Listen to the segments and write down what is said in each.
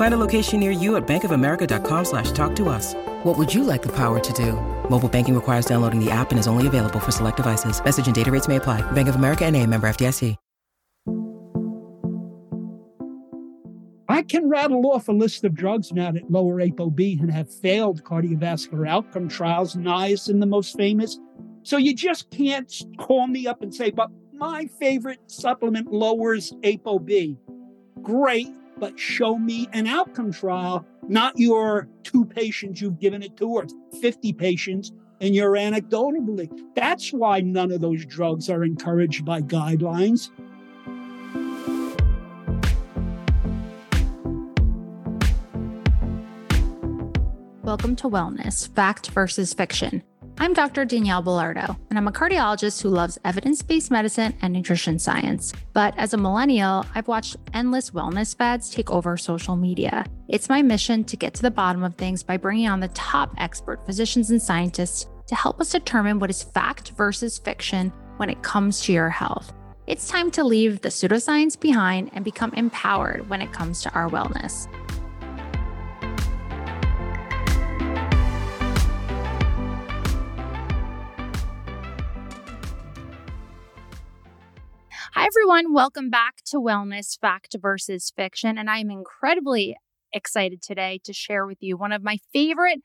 Find a location near you at bankofamerica.com slash talk to us. What would you like the power to do? Mobile banking requires downloading the app and is only available for select devices. Message and data rates may apply. Bank of America and a member FDIC. I can rattle off a list of drugs now that lower ApoB and have failed cardiovascular outcome trials, niacin the most famous. So you just can't call me up and say, but my favorite supplement lowers ApoB. Great, but show me an outcome trial, not your two patients you've given it to or 50 patients and your anecdotal belief. That's why none of those drugs are encouraged by guidelines. Welcome to Wellness Fact versus Fiction. I'm Dr. Danielle Belardo, and I'm a cardiologist who loves evidence based medicine and nutrition science. But as a millennial, I've watched endless wellness fads take over social media. It's my mission to get to the bottom of things by bringing on the top expert physicians and scientists to help us determine what is fact versus fiction when it comes to your health. It's time to leave the pseudoscience behind and become empowered when it comes to our wellness. Hi, everyone. Welcome back to Wellness Fact versus Fiction. And I'm incredibly excited today to share with you one of my favorite,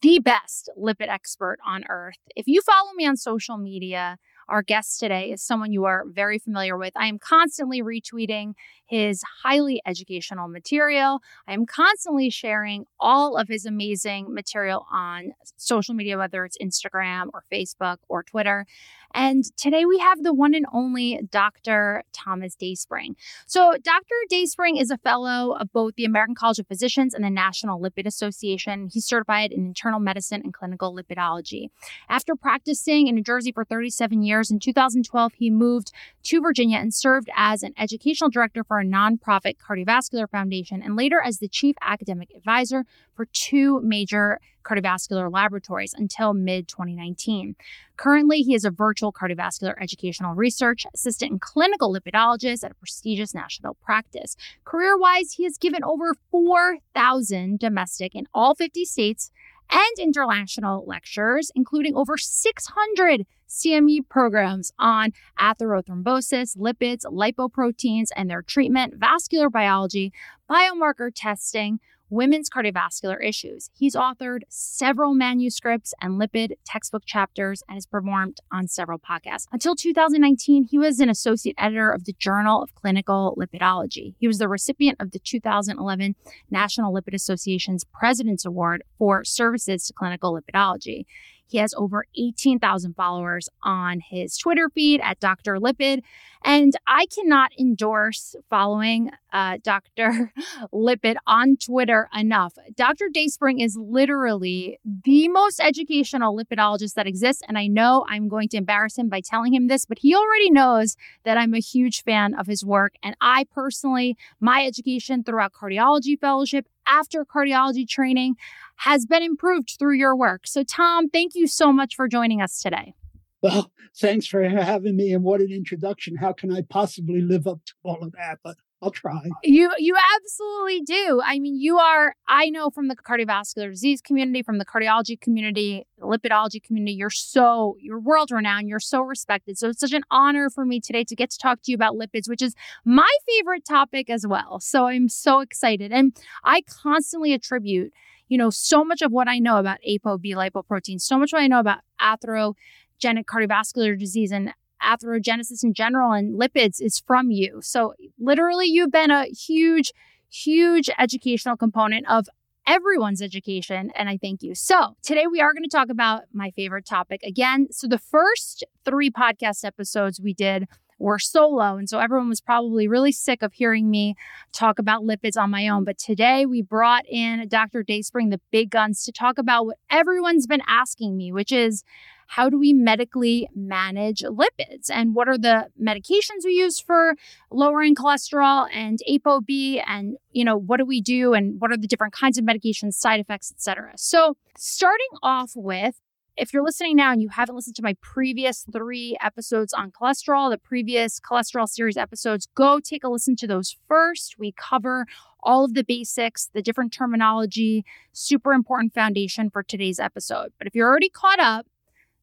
the best lipid expert on earth. If you follow me on social media, our guest today is someone you are very familiar with. I am constantly retweeting his highly educational material. I am constantly sharing all of his amazing material on social media, whether it's Instagram or Facebook or Twitter. And today we have the one and only Dr. Thomas Dayspring. So, Dr. Dayspring is a fellow of both the American College of Physicians and the National Lipid Association. He's certified in internal medicine and clinical lipidology. After practicing in New Jersey for 37 years, in 2012, he moved to Virginia and served as an educational director for nonprofit cardiovascular foundation and later as the chief academic advisor for two major cardiovascular laboratories until mid 2019. Currently, he is a virtual cardiovascular educational research assistant and clinical lipidologist at a prestigious national practice. Career wise, he has given over 4,000 domestic in all 50 states and international lectures, including over 600 CME programs on atherothrombosis, lipids, lipoproteins and their treatment, vascular biology, biomarker testing, women's cardiovascular issues. He's authored several manuscripts and lipid textbook chapters and has performed on several podcasts. Until 2019, he was an associate editor of the Journal of Clinical Lipidology. He was the recipient of the 2011 National Lipid Association's President's Award for services to clinical lipidology. He has over 18,000 followers on his Twitter feed at Dr. Lipid. And I cannot endorse following uh, Dr. Lipid on Twitter enough. Dr. Dayspring is literally the most educational lipidologist that exists. And I know I'm going to embarrass him by telling him this, but he already knows that I'm a huge fan of his work. And I personally, my education throughout cardiology fellowship after cardiology training has been improved through your work. So, Tom, thank you so much for joining us today. Well, thanks for having me, and what an introduction. How can I possibly live up to all of that? But I'll try. You you absolutely do. I mean, you are I know from the cardiovascular disease community, from the cardiology community, lipidology community, you're so you're world renowned, you're so respected. So it's such an honor for me today to get to talk to you about lipids, which is my favorite topic as well. So I'm so excited. And I constantly attribute you know, so much of what I know about ApoB lipoprotein, so much what I know about atherogenic cardiovascular disease and atherogenesis in general and lipids is from you. So, literally, you've been a huge, huge educational component of everyone's education, and I thank you. So, today we are going to talk about my favorite topic again. So, the first three podcast episodes we did were solo. And so everyone was probably really sick of hearing me talk about lipids on my own. But today we brought in Dr. Dayspring, the big guns, to talk about what everyone's been asking me, which is how do we medically manage lipids and what are the medications we use for lowering cholesterol and apob and you know what do we do and what are the different kinds of medications side effects etc so starting off with if you're listening now and you haven't listened to my previous three episodes on cholesterol, the previous cholesterol series episodes, go take a listen to those first. We cover all of the basics, the different terminology, super important foundation for today's episode. But if you're already caught up,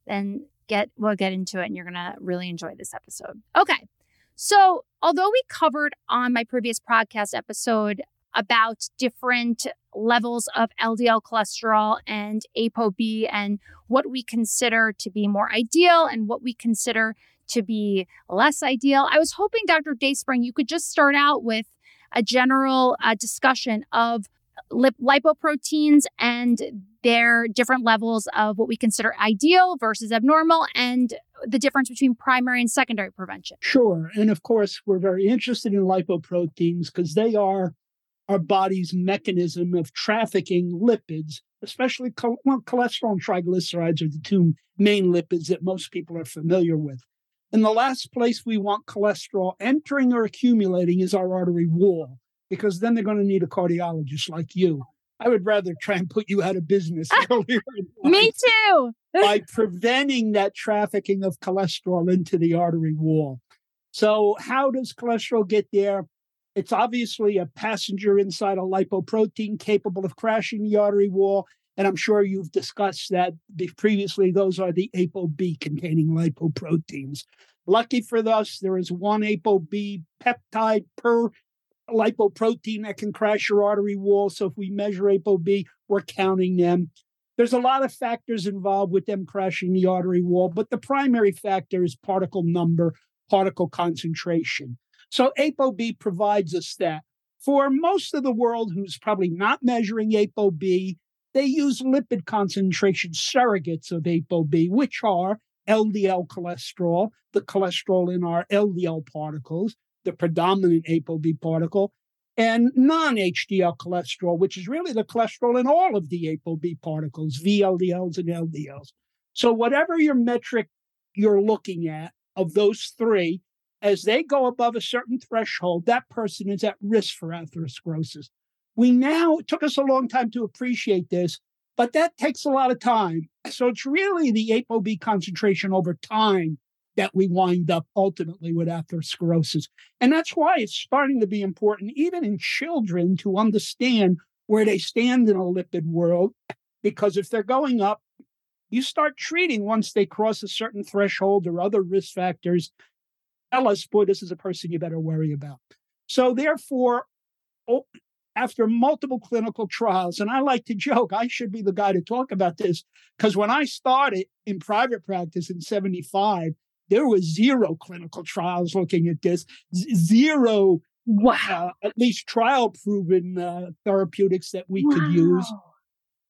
then get we'll get into it and you're going to really enjoy this episode. Okay. So, although we covered on my previous podcast episode about different levels of LDL cholesterol and ApoB and what we consider to be more ideal and what we consider to be less ideal, I was hoping, Dr. Dayspring, you could just start out with a general uh, discussion of lip- lipoproteins and their different levels of what we consider ideal versus abnormal and the difference between primary and secondary prevention. Sure. And of course, we're very interested in lipoproteins because they are our body's mechanism of trafficking lipids, especially well, cholesterol and triglycerides are the two main lipids that most people are familiar with. And the last place we want cholesterol entering or accumulating is our artery wall because then they're going to need a cardiologist like you. I would rather try and put you out of business ah, earlier. Me too. by preventing that trafficking of cholesterol into the artery wall. So, how does cholesterol get there? It's obviously a passenger inside a lipoprotein capable of crashing the artery wall. And I'm sure you've discussed that previously. Those are the ApoB containing lipoproteins. Lucky for us, there is one ApoB peptide per lipoprotein that can crash your artery wall. So if we measure ApoB, we're counting them. There's a lot of factors involved with them crashing the artery wall, but the primary factor is particle number, particle concentration. So ApoB provides us that. For most of the world who's probably not measuring ApoB, they use lipid concentration surrogates of ApoB, which are LDL cholesterol, the cholesterol in our LDL particles, the predominant ApoB particle, and non HDL cholesterol, which is really the cholesterol in all of the ApoB particles, VLDLs and LDLs. So, whatever your metric you're looking at of those three, as they go above a certain threshold, that person is at risk for atherosclerosis. We now, it took us a long time to appreciate this, but that takes a lot of time. So it's really the ApoB concentration over time that we wind up ultimately with atherosclerosis. And that's why it's starting to be important, even in children, to understand where they stand in a lipid world. Because if they're going up, you start treating once they cross a certain threshold or other risk factors. Tell us, boy, this is a person you better worry about. So, therefore, after multiple clinical trials, and I like to joke, I should be the guy to talk about this because when I started in private practice in 75, there was zero clinical trials looking at this, zero, wow, uh, at least trial proven uh, therapeutics that we wow. could use.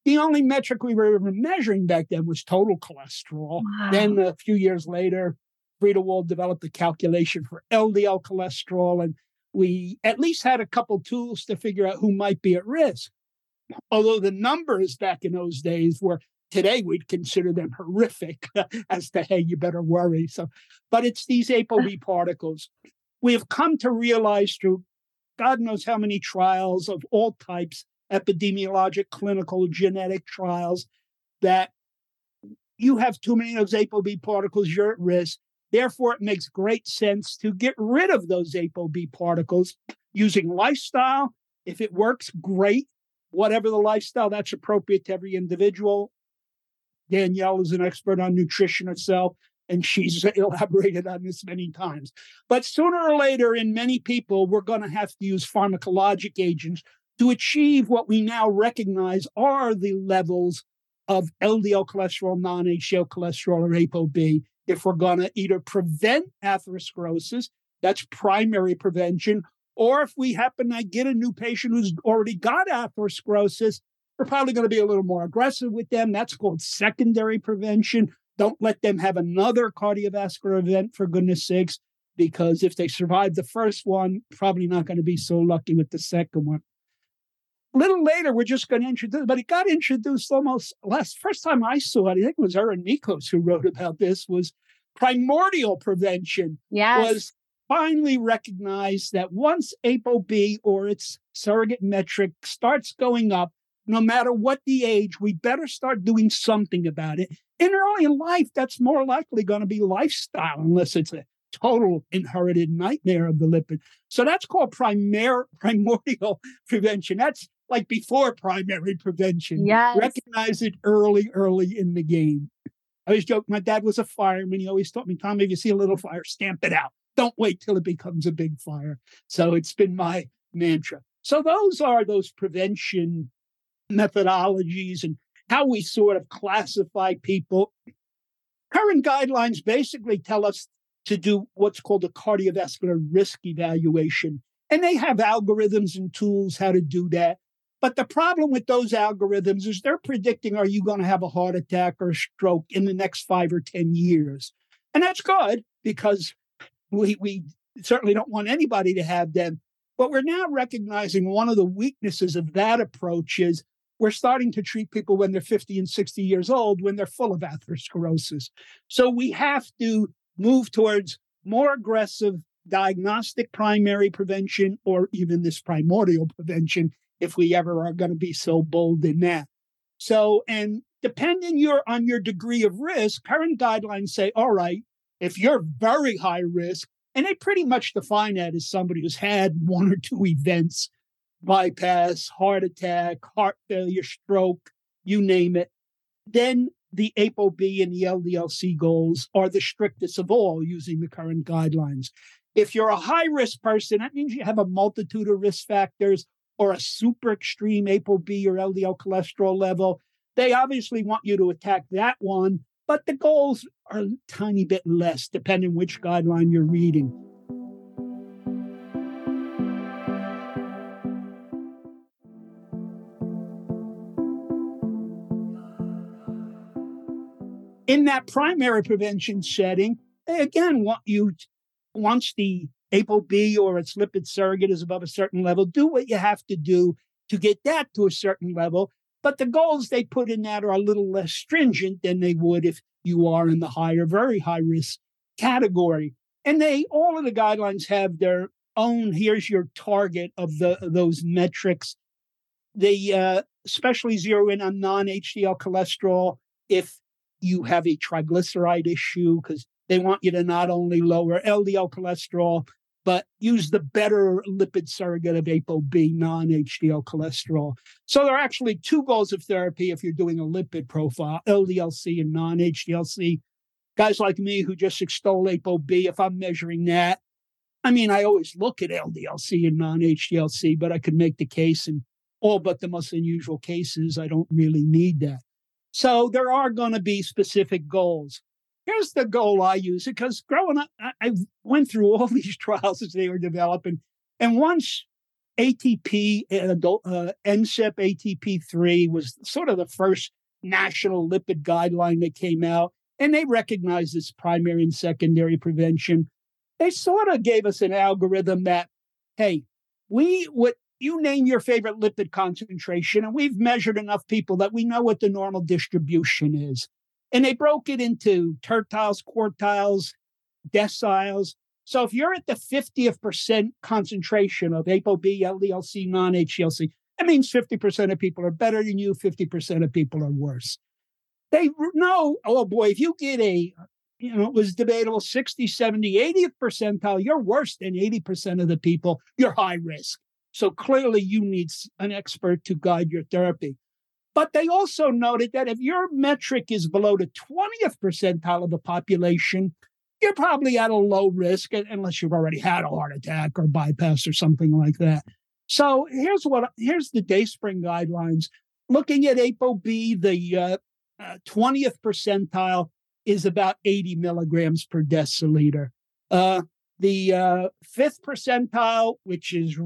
The only metric we were measuring back then was total cholesterol. Wow. Then a few years later, Friedewald developed a calculation for LDL cholesterol, and we at least had a couple tools to figure out who might be at risk. Although the numbers back in those days were today we'd consider them horrific as to hey you better worry. So but it's these apob particles. We have come to realize through god knows how many trials of all types epidemiologic clinical genetic trials that you have too many of those apob particles you're at risk. Therefore it makes great sense to get rid of those apob particles using lifestyle. If it works great. Whatever the lifestyle that's appropriate to every individual Danielle is an expert on nutrition herself, and she's elaborated on this many times. But sooner or later, in many people, we're going to have to use pharmacologic agents to achieve what we now recognize are the levels of LDL cholesterol, non HDL cholesterol, or ApoB if we're going to either prevent atherosclerosis, that's primary prevention, or if we happen to get a new patient who's already got atherosclerosis, we're probably going to be a little more aggressive with them. That's called secondary prevention. Don't let them have another cardiovascular event, for goodness sakes, because if they survive the first one, probably not going to be so lucky with the second one. A little later, we're just going to introduce, but it got introduced almost last first time I saw it. I think it was Erin Michos who wrote about this. Was primordial prevention yes. was finally recognized that once ApoB or its surrogate metric starts going up, no matter what the age, we better start doing something about it. In early in life, that's more likely going to be lifestyle, unless it's a total inherited nightmare of the lipid. So that's called primary primordial prevention. That's like before primary prevention. Yes. Recognize it early, early in the game. I always joke, my dad was a fireman. He always taught me, Tom, if you see a little fire, stamp it out. Don't wait till it becomes a big fire. So it's been my mantra. So those are those prevention methodologies and how we sort of classify people. Current guidelines basically tell us to do what's called a cardiovascular risk evaluation. And they have algorithms and tools how to do that. But the problem with those algorithms is they're predicting are you going to have a heart attack or a stroke in the next five or 10 years? And that's good because we, we certainly don't want anybody to have them. But we're now recognizing one of the weaknesses of that approach is we're starting to treat people when they're 50 and 60 years old when they're full of atherosclerosis. So we have to move towards more aggressive diagnostic primary prevention or even this primordial prevention if we ever are going to be so bold in that. So, and depending your on your degree of risk, current guidelines say, all right, if you're very high risk, and they pretty much define that as somebody who's had one or two events, bypass, heart attack, heart failure, stroke, you name it, then the ApoB and the LDLC goals are the strictest of all using the current guidelines. If you're a high risk person, that means you have a multitude of risk factors or a super extreme ApoB or LDL cholesterol level, they obviously want you to attack that one, but the goals are a tiny bit less depending which guideline you're reading. In that primary prevention setting, again want you, once the ApoB or its lipid surrogate is above a certain level, do what you have to do to get that to a certain level. But the goals they put in that are a little less stringent than they would if you are in the higher, very high risk category. And they, all of the guidelines have their own, here's your target of the those metrics. They uh, especially zero in on non HDL cholesterol if you have a triglyceride issue, because they want you to not only lower LDL cholesterol, but use the better lipid surrogate of ApoB, non HDL cholesterol. So there are actually two goals of therapy if you're doing a lipid profile LDLC and non HDLC. Guys like me who just extol ApoB, if I'm measuring that, I mean, I always look at LDLC and non HDLC, but I could make the case in all but the most unusual cases, I don't really need that. So there are going to be specific goals here's the goal I use because growing up, I, I, went through all these trials as they were developing. And once ATP, adult, uh, NCEP ATP3 was sort of the first national lipid guideline that came out, and they recognized this primary and secondary prevention. They sort of gave us an algorithm that, hey, we what you name your favorite lipid concentration, and we've measured enough people that we know what the normal distribution is. And they broke it into tertiles, quartiles, deciles. So if you're at the 50th percent concentration of ApoB, LDLC, non HDLC, that means 50% of people are better than you, 50% of people are worse. They know, oh boy, if you get a, you know, it was debatable 60, 70, 80th percentile, you're worse than 80% of the people, you're high risk. So clearly you need an expert to guide your therapy. But they also noted that if your metric is below the 20th percentile of the population, you're probably at a low risk unless you've already had a heart attack or bypass or something like that. So here's what here's the Dayspring guidelines. Looking at ApoB, the uh, uh, 20th percentile is about 80 milligrams per deciliter. Uh, the uh, fifth percentile, which is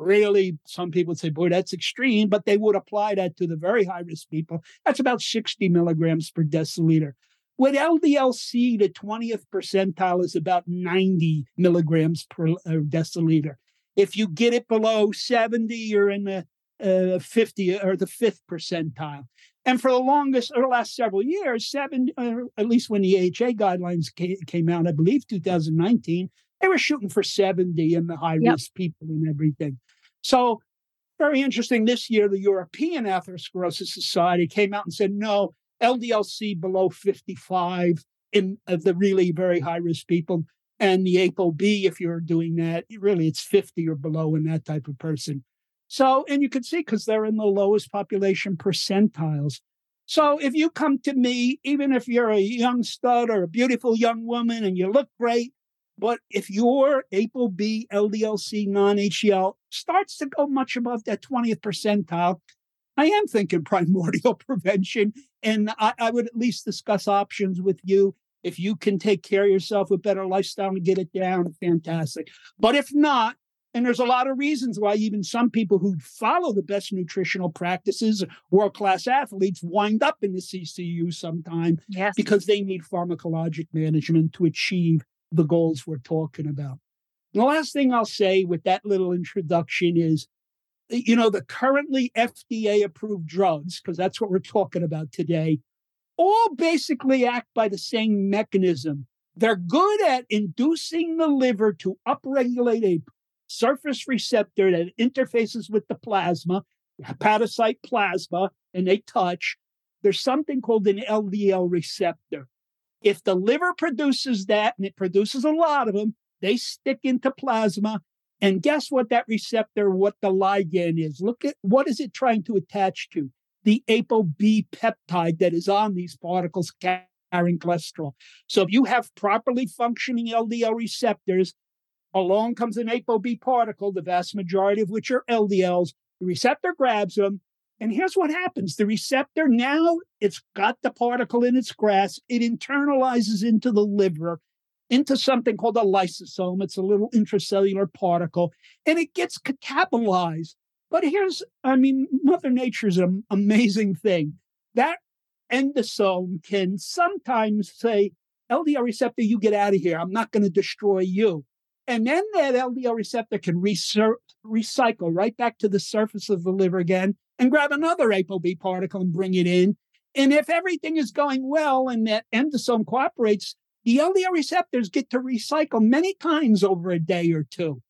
really, some people would say, boy, that's extreme, but they would apply that to the very high risk people. That's about 60 milligrams per deciliter. With LDLC, the 20th percentile is about 90 milligrams per uh, deciliter. If you get it below 70, you're in the uh, 50 or the fifth percentile. And for the longest, or the last several years, seven, uh, at least when the AHA guidelines came out, I believe 2019, they were shooting for 70 in the high risk yep. people and everything. So, very interesting. This year, the European Atherosclerosis Society came out and said, no, LDLC below 55 in uh, the really very high risk people. And the ApoB, if you're doing that, really it's 50 or below in that type of person. So, and you can see because they're in the lowest population percentiles. So if you come to me, even if you're a young stud or a beautiful young woman and you look great, but if your ApoB, LDLC, non HDL starts to go much above that 20th percentile, I am thinking primordial prevention. And I, I, would at least discuss options with you. If you can take care of yourself with better lifestyle and get it down, fantastic. But if not, and there's a lot of reasons why even some people who follow the best nutritional practices, world class athletes, wind up in the CCU sometime yes. because they need pharmacologic management to achieve the goals we're talking about. The last thing I'll say with that little introduction is you know, the currently FDA approved drugs, because that's what we're talking about today, all basically act by the same mechanism. They're good at inducing the liver to upregulate a surface receptor that interfaces with the plasma, hepatocyte plasma, and they touch. There's something called an LDL receptor. If the liver produces that, and it produces a lot of them, they stick into plasma and guess what that receptor, what the ligand is? Look at what is it trying to attach to? The ApoB peptide that is on these particles carrying cholesterol. So if you have properly functioning LDL receptors, along comes an ApoB particle, the vast majority of which are LDLs. The receptor grabs them. And here's what happens the receptor now, it's got the particle in its grasp, it internalizes into the liver into something called a lysosome. It's a little intracellular particle and it gets catabolized. But here's, I mean, Mother Nature's an amazing thing. That endosome can sometimes say, LDL receptor, you get out of here. I'm not going to destroy you. And then that LDL receptor can recycle right back to the surface of the liver again and grab another ApoB particle and bring it in. And if everything is going well and that endosome cooperates, the LDL receptors get to recycle many times over a day or two.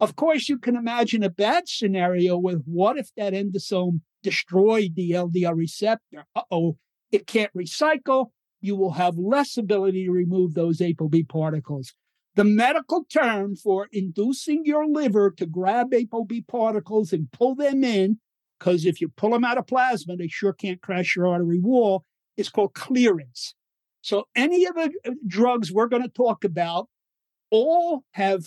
Of course, you can imagine a bad scenario with what if that endosome destroyed the LDL receptor? Uh oh, it can't recycle. You will have less ability to remove those ApoB particles. The medical term for inducing your liver to grab ApoB particles and pull them in, because if you pull them out of plasma, they sure can't crash your artery wall, It's called clearance. So any of the uh, drugs we're going to talk about all have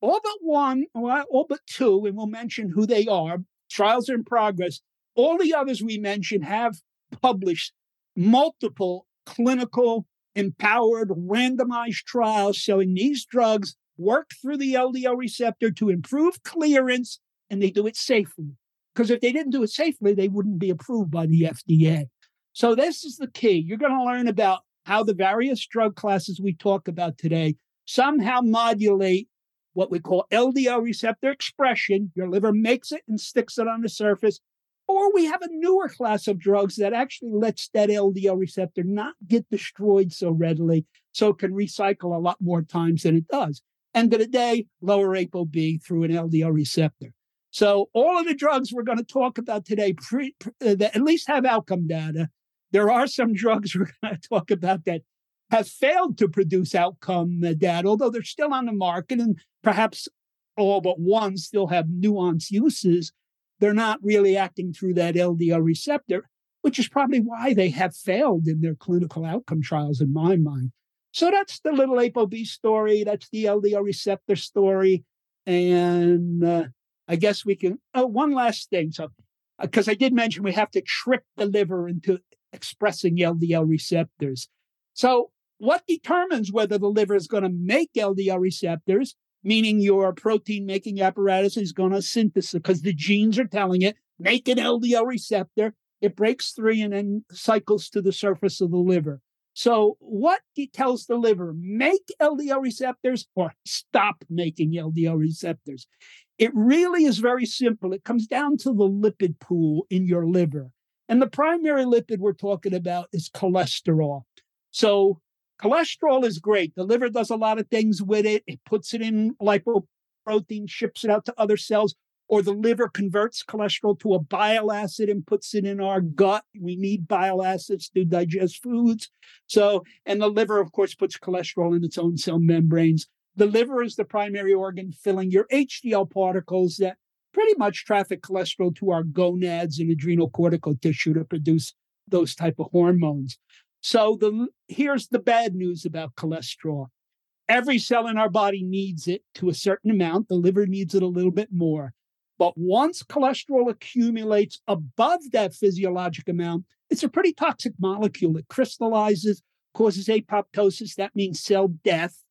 all but one, all but two, and we'll mention who they are. Trials are in progress. All the others we mentioned have published multiple clinical, empowered, randomized trials showing these drugs work through the LDL receptor to improve clearance, and they do it safely. Because if they didn't do it safely, they wouldn't be approved by the FDA. So this is the key. You're going to learn about how the various drug classes we talk about today somehow modulate what we call LDL receptor expression. Your liver makes it and sticks it on the surface. Or we have a newer class of drugs that actually lets that LDL receptor not get destroyed so readily, so it can recycle a lot more times than it does. End of the day, lower ApoB through an LDL receptor. So all of the drugs we're going to talk about today pre, uh, that at least have outcome data there are some drugs we're going to talk about that have failed to produce outcome data, although they're still on the market and perhaps all but one still have nuanced uses. They're not really acting through that LDL receptor, which is probably why they have failed in their clinical outcome trials, in my mind. So that's the little ApoB story. That's the LDL receptor story. And uh, I guess we can. Oh, one last thing. So, because uh, I did mention we have to trick the liver into expressing LDL receptors. So, what determines whether the liver is going to make LDL receptors, meaning your protein making apparatus is going to synthesize because the genes are telling it, make an LDL receptor. It breaks three and then cycles to the surface of the liver. So, what tells the liver make LDL receptors or stop making LDL receptors? It really is very simple. It comes down to the lipid pool in your liver. And the primary lipid we're talking about is cholesterol. So, cholesterol is great. The liver does a lot of things with it. It puts it in lipoprotein, ships it out to other cells, or the liver converts cholesterol to a bile acid and puts it in our gut. We need bile acids to digest foods. So, and the liver, of course, puts cholesterol in its own cell membranes. The liver is the primary organ filling your HDL particles that pretty much traffic cholesterol to our gonads and adrenal cortical tissue to produce those type of hormones. So the here's the bad news about cholesterol. Every cell in our body needs it to a certain amount. The liver needs it a little bit more. But once cholesterol accumulates above that physiologic amount, it's a pretty toxic molecule. It crystallizes, causes apoptosis. That means cell death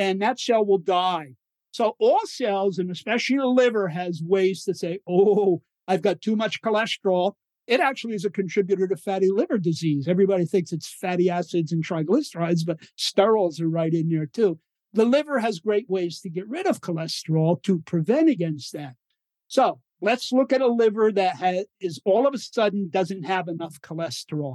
and that cell will die. So all cells, and especially the liver, has ways to say, "Oh, I've got too much cholesterol." It actually is a contributor to fatty liver disease. Everybody thinks it's fatty acids and triglycerides, but sterols are right in there too. The liver has great ways to get rid of cholesterol to prevent against that. So let's look at a liver that has, is all of a sudden doesn't have enough cholesterol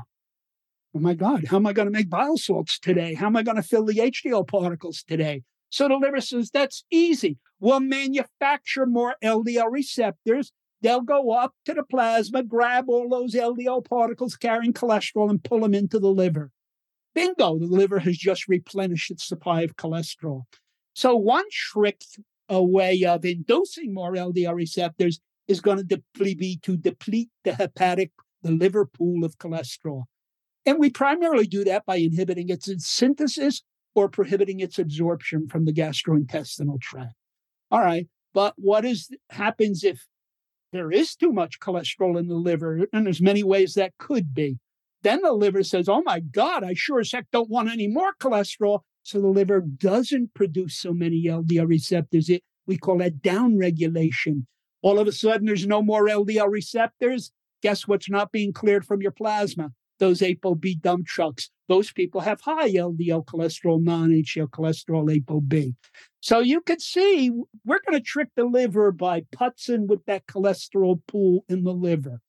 oh my God, how am I going to make bile salts today? How am I going to fill the HDL particles today? So the liver says, that's easy. We'll manufacture more LDL receptors. They'll go up to the plasma, grab all those LDL particles carrying cholesterol, and pull them into the liver. Bingo, the liver has just replenished its supply of cholesterol. So, one trick, a way of inducing more LDL receptors is going to be to deplete the hepatic, the liver pool of cholesterol. And we primarily do that by inhibiting its synthesis or prohibiting its absorption from the gastrointestinal tract. All right. But what is happens if there is too much cholesterol in the liver? And there's many ways that could be. Then the liver says, Oh my God, I sure as heck don't want any more cholesterol. So the liver doesn't produce so many LDL receptors. It, we call that downregulation. All of a sudden, there's no more LDL receptors. Guess what's not being cleared from your plasma? Those ApoB dump trucks. Those people have high LDL cholesterol, non HDL cholesterol, ApoB. So you can see we're going to trick the liver by putzing with that cholesterol pool in the liver.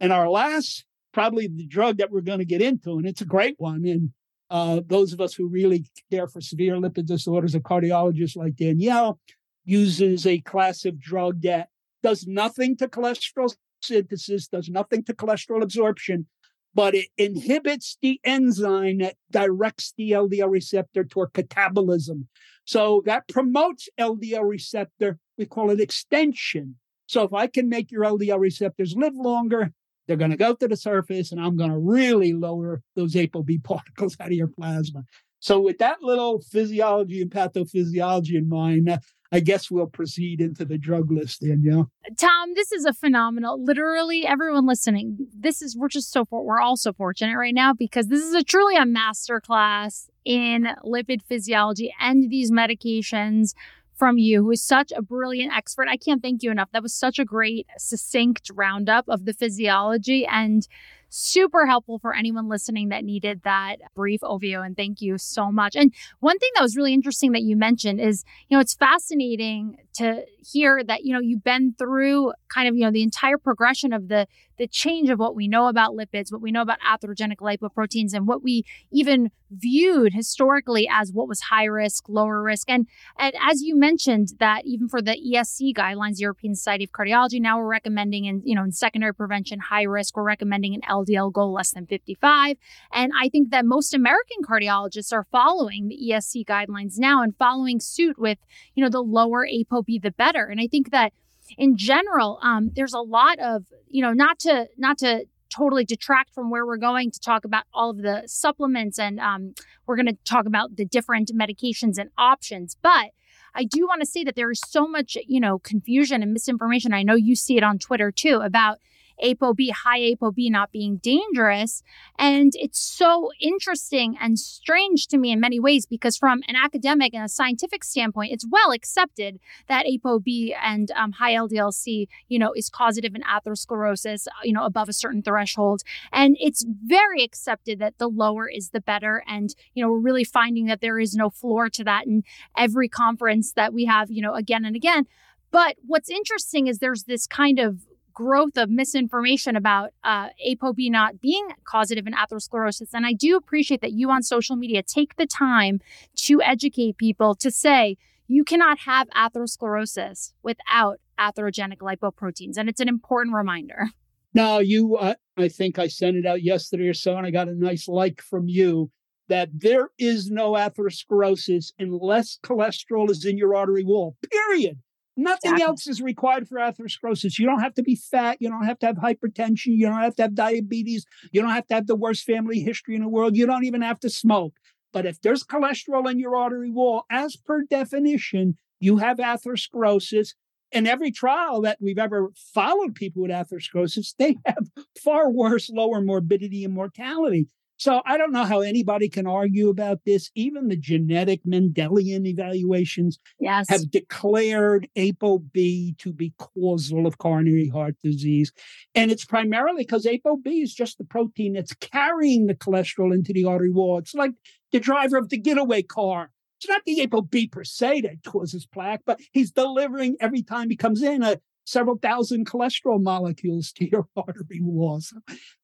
And our last, probably the drug that we're going to get into, and it's a great one. And uh, those of us who really care for severe lipid disorders, a cardiologist like Danielle, uses a class of drug that does nothing to cholesterol synthesis, does nothing to cholesterol absorption, but it inhibits the enzyme that directs the LDL receptor toward catabolism. So that promotes LDL receptor. We call it extension. So if I can make your LDL receptors live longer, they're going to go to the surface and I'm going to really lower those ApoB particles out of your plasma. So with that little physiology and pathophysiology in mind, I guess we'll proceed into the drug list, Danielle. Tom, this is a phenomenal. Literally, everyone listening, this is we're just so we're all so fortunate right now because this is a truly a master class in lipid physiology and these medications from you, who is such a brilliant expert. I can't thank you enough. That was such a great, succinct roundup of the physiology and super helpful for anyone listening that needed that brief overview. And thank you so much. And one thing that was really interesting that you mentioned is, you know, it's fascinating to hear that, you know, you've been through kind of, you know, the entire progression of the the change of what we know about lipids, what we know about atherogenic lipoproteins, and what we even viewed historically as what was high risk, lower risk. And, and as you mentioned, that even for the ESC guidelines, European Society of Cardiology, now we're recommending in, you know, in secondary prevention, high risk, we're recommending an LDL goal less than 55. And I think that most American cardiologists are following the ESC guidelines now and following suit with, you know, the lower ApoB, the better. And I think that in general, um, there's a lot of, you know, not to not to totally detract from where we're going to talk about all of the supplements and um, we're going to talk about the different medications and options, but I do want to say that there is so much, you know, confusion and misinformation. I know you see it on Twitter too about ApoB, high ApoB not being dangerous. And it's so interesting and strange to me in many ways because, from an academic and a scientific standpoint, it's well accepted that ApoB and um, high LDLC, you know, is causative in atherosclerosis, you know, above a certain threshold. And it's very accepted that the lower is the better. And, you know, we're really finding that there is no floor to that in every conference that we have, you know, again and again. But what's interesting is there's this kind of growth of misinformation about uh, ApoB not being causative in atherosclerosis. And I do appreciate that you on social media take the time to educate people to say you cannot have atherosclerosis without atherogenic lipoproteins. And it's an important reminder. Now, you, uh, I think I sent it out yesterday or so, and I got a nice like from you that there is no atherosclerosis unless cholesterol is in your artery wall, period. Nothing exactly. else is required for atherosclerosis. You don't have to be fat. You don't have to have hypertension. You don't have to have diabetes. You don't have to have the worst family history in the world. You don't even have to smoke. But if there's cholesterol in your artery wall, as per definition, you have atherosclerosis. In every trial that we've ever followed people with atherosclerosis, they have far worse, lower morbidity and mortality. So I don't know how anybody can argue about this. Even the genetic Mendelian evaluations yes. have declared ApoB to be causal of coronary heart disease. And it's primarily because ApoB is just the protein that's carrying the cholesterol into the artery wall. It's like the driver of the getaway car. It's not the ApoB per se that causes plaque, but he's delivering every time he comes in a several thousand cholesterol molecules to your artery walls.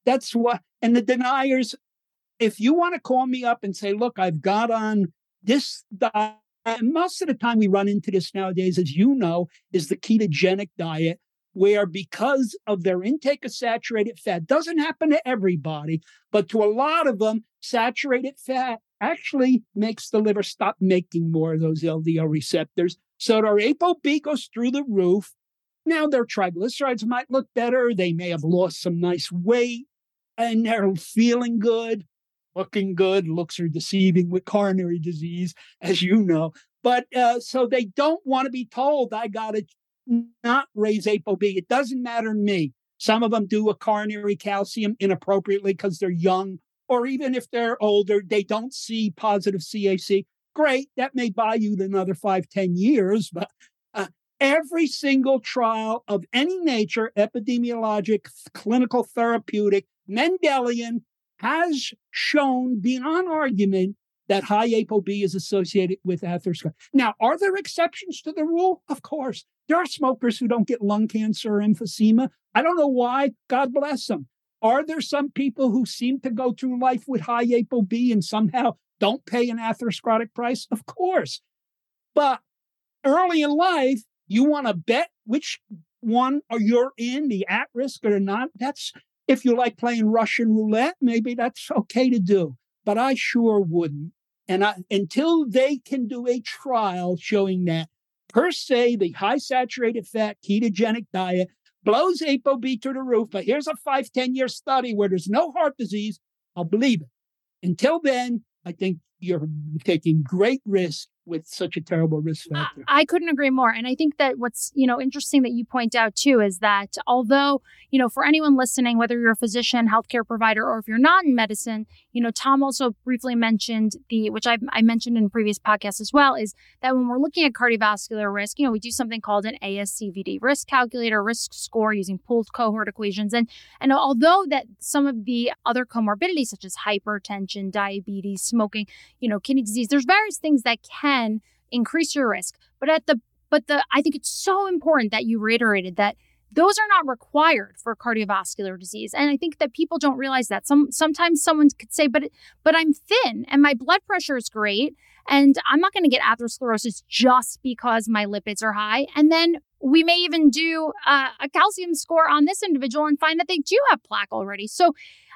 That's what, and the deniers if you want to call me up and say, look, I've got on this diet, most of the time we run into this nowadays, as you know, is the ketogenic diet, where because of their intake of saturated fat, doesn't happen to everybody, but to a lot of them, saturated fat actually makes the liver stop making more of those LDL receptors. So their ApoB goes through the roof. Now their triglycerides might look better. They may have lost some nice weight and they're feeling good looking good. Looks are deceiving with coronary disease, as you know. But uh, so they don't want to be told, I got to not raise ApoB. It doesn't matter to me. Some of them do a coronary calcium inappropriately because they're young, or even if they're older, they don't see positive CAC. Great, that may buy you another five, ten years, but uh, every single trial of any nature, epidemiologic, clinical, therapeutic, Mendelian, has shown beyond argument that high ApoB is associated with atherosclerosis. Now, are there exceptions to the rule? Of course. There are smokers who don't get lung cancer or emphysema. I don't know why. God bless them. Are there some people who seem to go through life with high ApoB and somehow don't pay an atherosclerotic price? Of course. But early in life, you want to bet which one are you're in, the at risk or not. That's if you like playing Russian roulette, maybe that's okay to do, but I sure wouldn't. And I, until they can do a trial showing that per se, the high saturated fat ketogenic diet blows ApoB to the roof, but here's a five ten year study where there's no heart disease, I'll believe it. Until then, I think you're taking great risk with such a terrible risk factor. I couldn't agree more. And I think that what's, you know, interesting that you point out too is that although, you know, for anyone listening, whether you're a physician, healthcare provider, or if you're not in medicine, you know, Tom also briefly mentioned the, which I've, I mentioned in previous podcasts as well, is that when we're looking at cardiovascular risk, you know, we do something called an ASCVD risk calculator, risk score using pooled cohort equations. And, and although that some of the other comorbidities such as hypertension, diabetes, smoking, you know, kidney disease, there's various things that can can increase your risk. But at the but the I think it's so important that you reiterated that those are not required for cardiovascular disease. And i think that people don't realize that. Some sometimes someone could say but but i'm thin and my blood pressure is great and i'm not going to get atherosclerosis just because my lipids are high. And then we may even do uh, a calcium score on this individual and find that they do have plaque already. So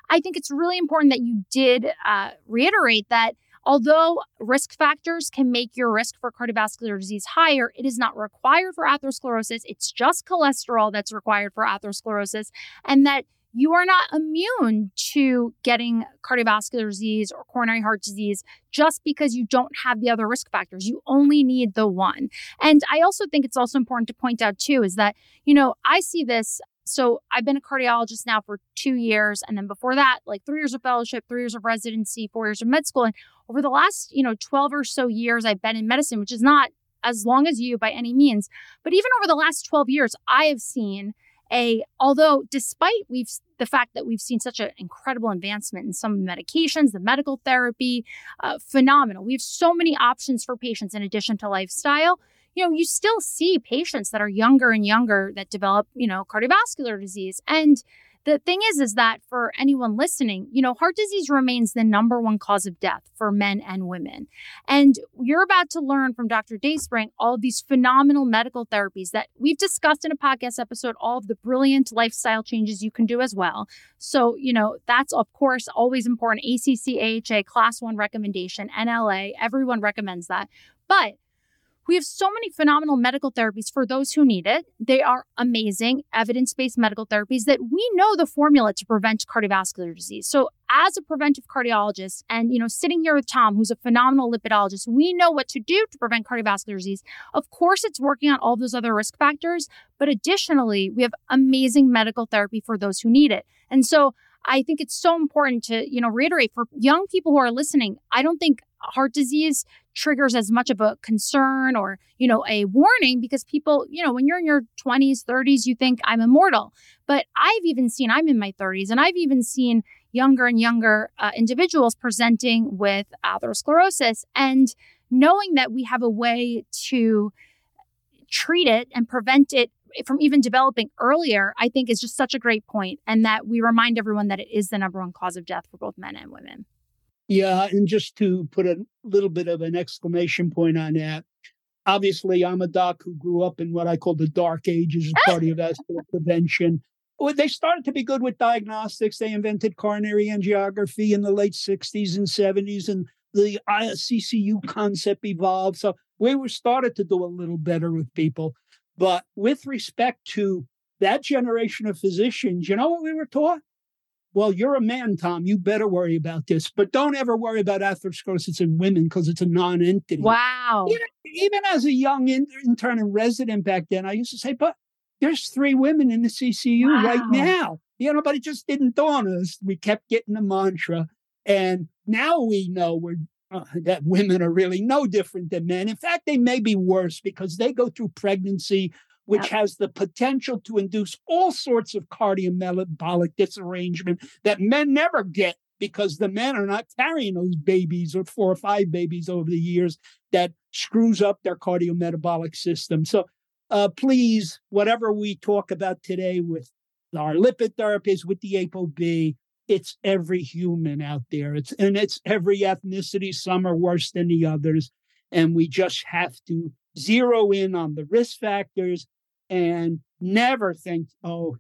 i think it's really important that you did uh, reiterate that Although risk factors can make your risk for cardiovascular disease higher, it is not required for atherosclerosis. It's just cholesterol that's required for atherosclerosis, and that you are not immune to getting cardiovascular disease or coronary heart disease just because you don't have the other risk factors. You only need the one. And I also think it's also important to point out, too, is that, you know, I see this So I've been a cardiologist now for two years. And then before that, like three years of fellowship, three years of residency, four years of med school. And over the last, you know, 12 or so years, I've been in medicine, which is not as long as you by any means. But even over the last 12 years, I have seen a, although despite we've the fact that we've seen such an incredible advancement in some medications, the medical therapy, uh, phenomenal. We have so many options for patients in addition to lifestyle you know, you still see patients that are younger and younger that develop, you know, cardiovascular disease. And the thing is, is that for anyone listening, you know, heart disease remains the number one cause of death for men and women. And you're about to learn from Dr. Dayspring all these phenomenal medical therapies that we've discussed in a podcast episode, all of the brilliant lifestyle changes you can do as well. So, you know, that's of course always important. ACC, AHA, class one recommendation, NLA, everyone recommends that. But we have so many phenomenal medical therapies for those who need it. They are amazing evidence based medical therapies that we know the formula to prevent cardiovascular disease. So, as a preventive cardiologist, and you know, sitting here with Tom, who's a phenomenal lipidologist, we know what to do to prevent cardiovascular disease. Of course, it's working on all those other risk factors, but additionally, we have amazing medical therapy for those who need it. And so, I think it's so important to, you know, reiterate for young people who are listening. I don't think heart disease triggers as much of a concern or, you know, a warning because people, you know, when you're in your 20s, 30s, you think I'm immortal. But I've even seen, I'm in my 30s, and I've even seen younger and younger uh, individuals presenting with atherosclerosis. And knowing that we have a way to treat it and prevent it from even developing earlier, I think is just such a great point, and that we remind everyone that it is the number one cause of death for both men and women. Yeah, and just to put a little bit of an exclamation point on that, obviously I'm a doc who grew up in what I call the dark ages of cardiovascular prevention. They started to be good with diagnostics. They invented coronary angiography in the late 60s and 70s, and the uh, CCU concept evolved. So we were started to do a little better with people. But with respect to that generation of physicians, you know what we were taught? Well, you're a man, Tom. You better worry about this, but don't ever worry about atherosclerosis in women because it's a non-entity. Wow. You know, even as a young intern and resident back then, I used to say, but there's three women in the CCU wow. right now. You know, but it just didn't dawn us. We kept getting the mantra, and now we know we're uh, that women are really no different than men. In fact, they may be worse because they go through pregnancy, which yep. has the potential to induce all sorts of cardiometabolic disarrangement that men never get because the men are not carrying those babies or four or five babies over the years that screws up their cardiometabolic system. So uh, please, whatever we talk about today with our lipid therapies, with the ApoB, it's every human out there. It's and it's every ethnicity. Some are worse than the others. And we just have to zero in on the risk factors and never think, oh,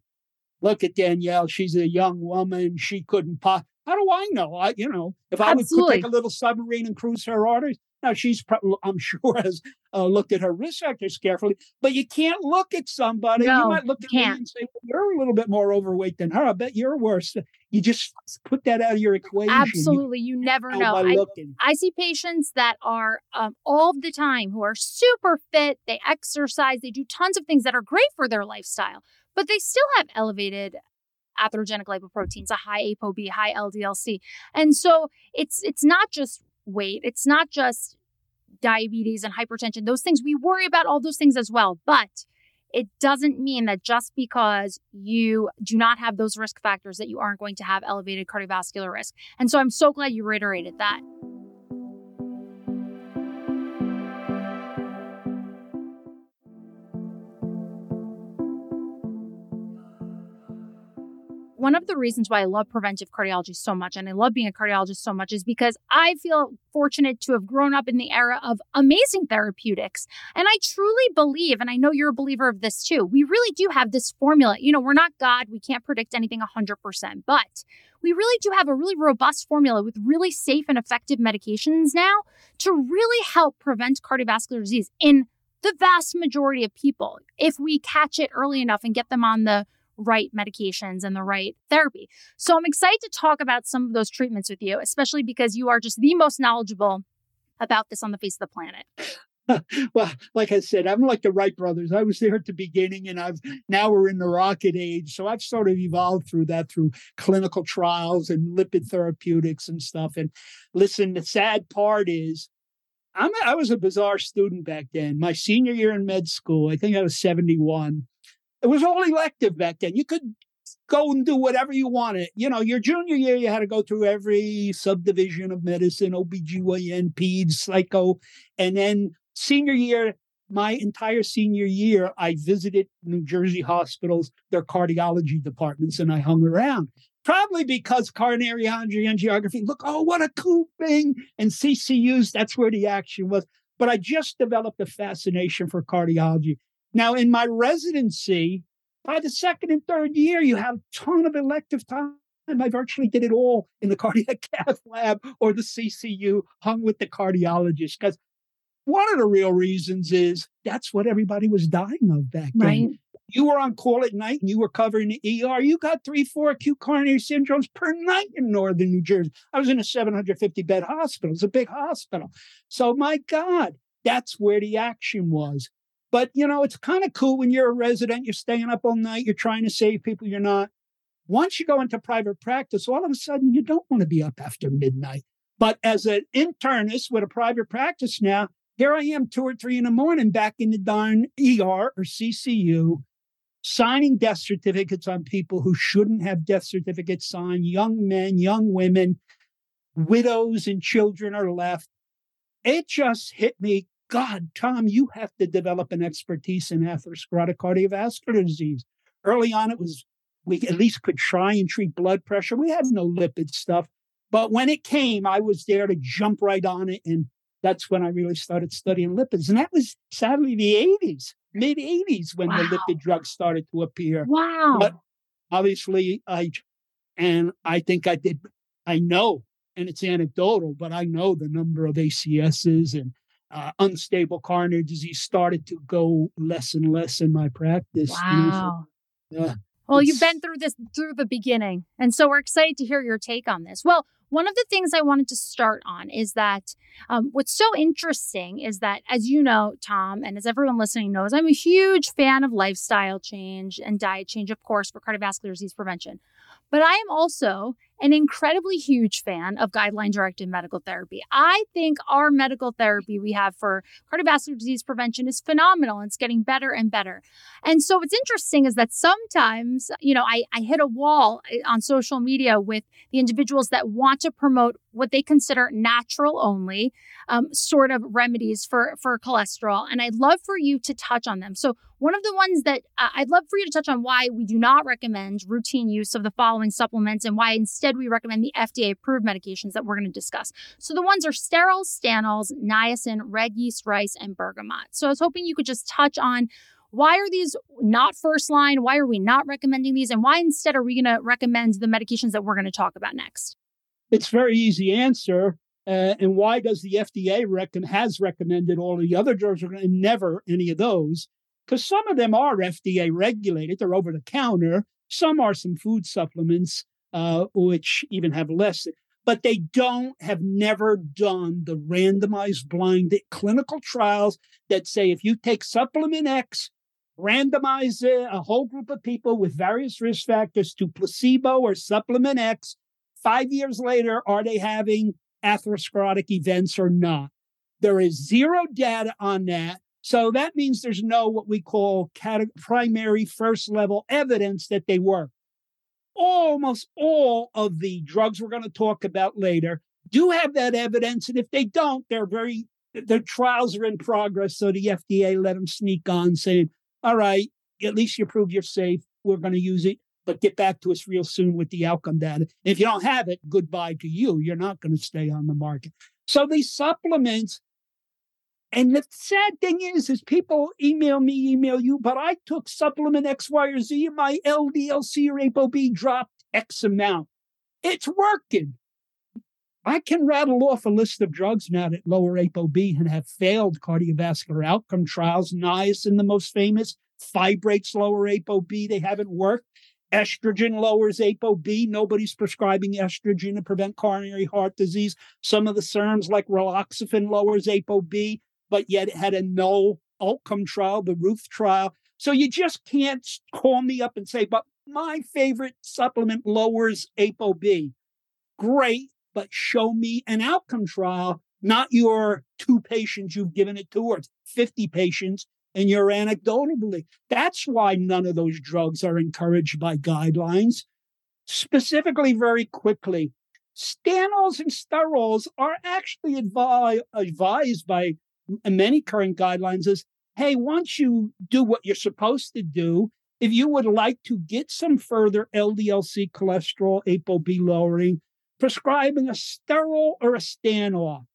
look at Danielle. She's a young woman. She couldn't pop. How do I know? I, you know, if I would take a little submarine and cruise her arteries, now, she's, probably, I'm sure, has uh, looked at her risk factors carefully, but you can't look at somebody. No, you might look at me and say, well, you're a little bit more overweight than her. I bet you're worse. You just put that out of your equation. Absolutely. You, you never know. I, I, see patients that are um, all the time who are super fit. They exercise, they do tons of things that are great for their lifestyle, but they still have elevated atherogenic lipoproteins, a high ApoB, high LDLC. And so it's it's not just weight. It's not just diabetes and hypertension, those things. We worry about all those things as well. But it doesn't mean that just because you do not have those risk factors that you aren't going to have elevated cardiovascular risk. And so I'm so glad you reiterated that. One of the reasons why I love preventive cardiology so much and I love being a cardiologist so much is because I feel fortunate to have grown up in the era of amazing therapeutics. And I truly believe, and I know you're a believer of this too, we really do have this formula. You know, we're not God, we can't predict anything 100%, but we really do have a really robust formula with really safe and effective medications now to really help prevent cardiovascular disease in the vast majority of people if we catch it early enough and get them on the right medications and the right therapy. So I'm excited to talk about some of those treatments with you, especially because you are just the most knowledgeable about this on the face of the planet. well, like I said, I'm like the Wright brothers. I was there at the beginning, and I've now we're in the rocket age. So I've sort of evolved through that through clinical trials and lipid therapeutics and stuff. And listen, the sad part is, I'm I was a bizarre student back then. My senior year in med school, I think I was 71. It was all elective back then. You could go and do whatever you wanted. You know, your junior year, you had to go through every subdivision of medicine, OBGYN, PEDS, psycho. And then senior year, my entire senior year, I visited New Jersey hospitals, their cardiology departments, and I hung around. Probably because coronary angiography, look, oh, what a cool thing. And CCUs, that's where the action was. But I just developed a fascination for cardiology. Now, in my residency, by the second and third year, you have a ton of elective time. I virtually did it all in the cardiac cath lab or the CCU, hung with the cardiologist. Because one of the real reasons is that's what everybody was dying of back then. Right. You were on call at night and you were covering the ER. You got three, four acute coronary syndromes per night in northern New Jersey. I was in a 750 bed hospital. It's a big hospital. So, my God, that's where the action was. But, you know, it's kind of cool when you're a resident, you're staying up all night, you're trying to save people, you're not. Once you go into private practice, all of a sudden you don't want to be up after midnight. But as an internist with a private practice now, here I am two or three in the morning back in the darn ER or CCU, signing death certificates on people who shouldn't have death certificates signed, young men, young women, widows and children are left. It just hit me God, Tom, you have to develop an expertise in atherosclerotic cardiovascular disease. Early on, it was we at least could try and treat blood pressure. We had no lipid stuff. But when it came, I was there to jump right on it. And that's when I really started studying lipids. And that was sadly the 80s, mid 80s, when wow. the lipid drugs started to appear. Wow. But obviously, I, and I think I did, I know, and it's anecdotal, but I know the number of ACSs and uh, unstable coronary disease started to go less and less in my practice. Wow. yeah. Well, you've been through this through the beginning. And so we're excited to hear your take on this. Well, one of the things I wanted to start on is that um, what's so interesting is that, as you know, Tom, and as everyone listening knows, I'm a huge fan of lifestyle change and diet change, of course, for cardiovascular disease prevention. But I am also an incredibly huge fan of guideline directed medical therapy. I think our medical therapy we have for cardiovascular disease prevention is phenomenal and it's getting better and better. And so what's interesting is that sometimes, you know, I, I hit a wall eh, on social media with the individuals that want to promote what they consider natural only um, sort of remedies for for cholesterol and i'd love for you to touch on them so one of the ones that uh, i'd love for you to touch on why we do not recommend routine use of the following supplements and why instead Instead, we recommend the FDA approved medications that we're going to discuss. So the ones are sterols, stanols, niacin, red yeast rice, and bergamot. So I was hoping you could just touch on why are these not first line? Why are we not recommending these? And why instead are we going to recommend the medications that we're going to talk about next? It's very easy answer. Uh, and why does the FDA rec- has recommended all the other drugs and never any of those? Because some of them are FDA regulated; they're over the counter. Some are some food supplements, uh, which even have less. But they don't have never done the randomized blind clinical trials that say if you take supplement X, randomize a whole group of people with various risk factors to placebo or supplement X, five years later, are they having atherosclerotic events or not? There is zero data on that. So that means there's no what we call primary first level evidence that they work almost all of the drugs we're going to talk about later do have that evidence. And if they don't, they're very, their trials are in progress. So the FDA let them sneak on saying, all right, at least you prove you're safe. We're going to use it, but get back to us real soon with the outcome data. If you don't have it, goodbye to you. You're not going to stay on the market. So these supplements and the sad thing is, is people email me, email you, but I took supplement X, Y, or Z, and my LDLC or ApoB dropped X amount. It's working. I can rattle off a list of drugs now that lower ApoB and have failed cardiovascular outcome trials. Niacin, the most famous, fibrates lower ApoB. They haven't worked. Estrogen lowers ApoB. Nobody's prescribing estrogen to prevent coronary heart disease. Some of the SERMs, like raloxifene, lowers ApoB but yet it had a no outcome trial, the Ruth trial. So you just can't call me up and say, but my favorite supplement lowers ApoB. Great, but show me an outcome trial, not your two patients you've given it to, or 50 patients and you're anecdotally. That's why none of those drugs are encouraged by guidelines. Specifically, very quickly, stanols and sterols are actually advi- advised by many current guidelines is hey, once you do what you're supposed to do, if you would like to get some further LDLC cholesterol, ApoB lowering, prescribing a sterol or a stanol.